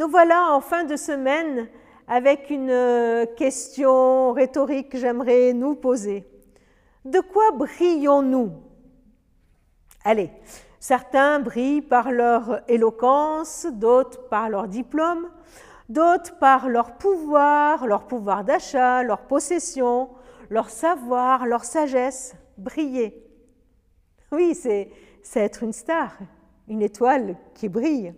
Nous voilà en fin de semaine avec une euh, question rhétorique que j'aimerais nous poser. De quoi brillons-nous? Allez, certains brillent par leur éloquence, d'autres par leur diplôme, d'autres par leur pouvoir, leur pouvoir d'achat, leur possession, leur savoir, leur sagesse. Briller. Oui, c'est être une star, une étoile qui brille.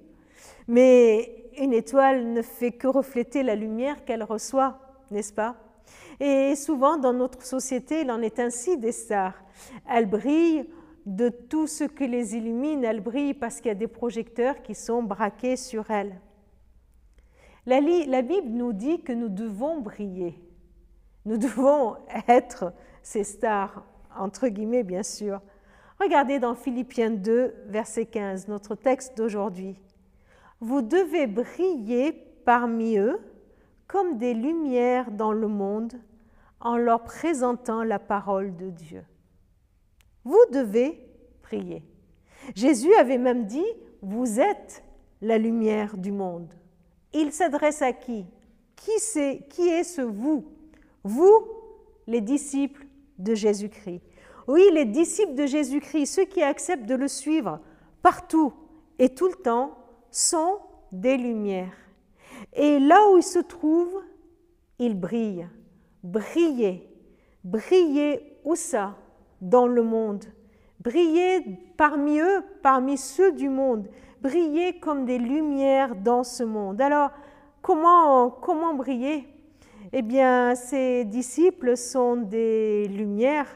Mais une étoile ne fait que refléter la lumière qu'elle reçoit, n'est-ce pas? Et souvent dans notre société, il en est ainsi des stars. Elles brillent de tout ce qui les illumine, elles brillent parce qu'il y a des projecteurs qui sont braqués sur elles. La, Bible nous dit que nous devons briller. Nous devons être ces stars, entre guillemets bien sûr. Regardez dans Philippiens 2, verset 15, notre texte d'aujourd'hui. Vous devez briller parmi eux comme des lumières dans le monde en leur présentant la parole de Dieu. Vous devez prier. Jésus avait même dit, vous êtes la lumière du monde. Il s'adresse à qui? Qui, est, qui est ce vous? Vous, les disciples de Jésus-Christ. Oui, les disciples de Jésus-Christ, ceux qui acceptent de le suivre partout et tout le temps, sont des lumières. Et là où ils se trouvent, ils brillent. Briller. Briller où ça? Dans le monde. Briller parmi eux, parmi ceux du monde. Briller comme des lumières dans ce monde. Alors, comment, comment briller? Eh bien, ces disciples sont des lumières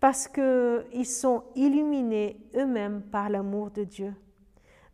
parce qu'ils sont illuminés eux-mêmes par l'amour de Dieu.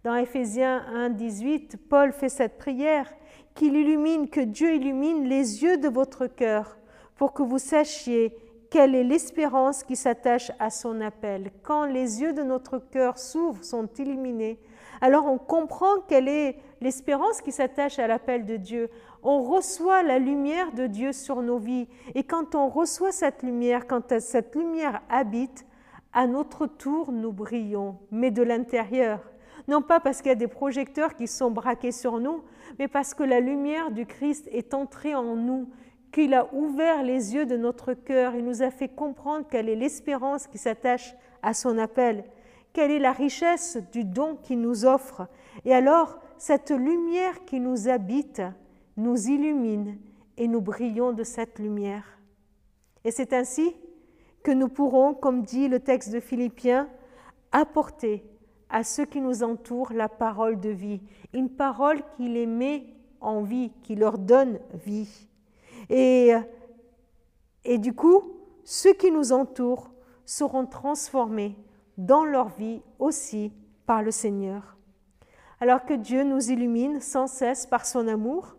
Dans Éphésiens 1, 18, Paul fait cette prière qu'il illumine, que Dieu illumine les yeux de votre cœur pour que vous sachiez quelle est l'espérance qui s'attache à son appel. Quand les yeux de notre cœur s'ouvrent, sont illuminés, alors on comprend quelle est l'espérance qui s'attache à l'appel de Dieu on reçoit la lumière de Dieu sur nos vies. Et quand on reçoit cette lumière, quand cette lumière habite, à notre tour, nous brillons, mais de l'intérieur. Non pas parce qu'il y a des projecteurs qui sont braqués sur nous, mais parce que la lumière du Christ est entrée en nous, qu'il a ouvert les yeux de notre cœur, il nous a fait comprendre quelle est l'espérance qui s'attache à son appel, quelle est la richesse du don qu'il nous offre. Et alors, cette lumière qui nous habite, nous illumine et nous brillons de cette lumière. Et c'est ainsi que nous pourrons, comme dit le texte de Philippiens, apporter à ceux qui nous entourent la parole de vie, une parole qui les met en vie, qui leur donne vie. Et, et du coup, ceux qui nous entourent seront transformés dans leur vie aussi par le Seigneur. Alors que Dieu nous illumine sans cesse par son amour,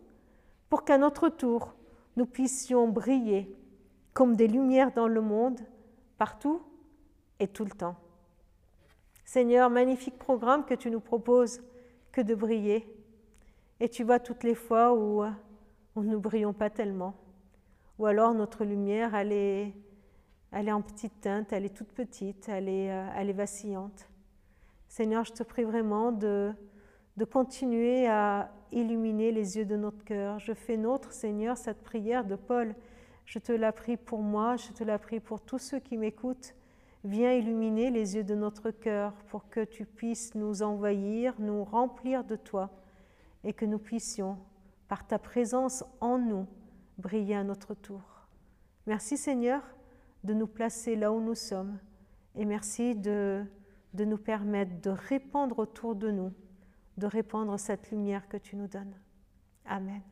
pour qu'à notre tour, nous puissions briller comme des lumières dans le monde, partout et tout le temps. Seigneur, magnifique programme que tu nous proposes que de briller. Et tu vois toutes les fois où, nous ne brillons pas tellement, ou alors notre lumière, elle est, elle est en petite teinte, elle est toute petite, elle est, euh, elle est vacillante. Seigneur, je te prie vraiment de, de continuer à illuminer les yeux de notre cœur. Je fais nôtre, Seigneur, cette prière de Paul. Je te la prie pour moi, je te la prie pour tous ceux qui m'écoutent. Viens illuminer les yeux de notre cœur pour que tu puisses nous envahir, nous remplir de toi et que nous puissions, par ta présence en nous, briller à notre tour. Merci Seigneur de nous placer là où nous sommes et merci de, de nous permettre de répandre autour de nous de répandre cette lumière que tu nous donnes. Amen.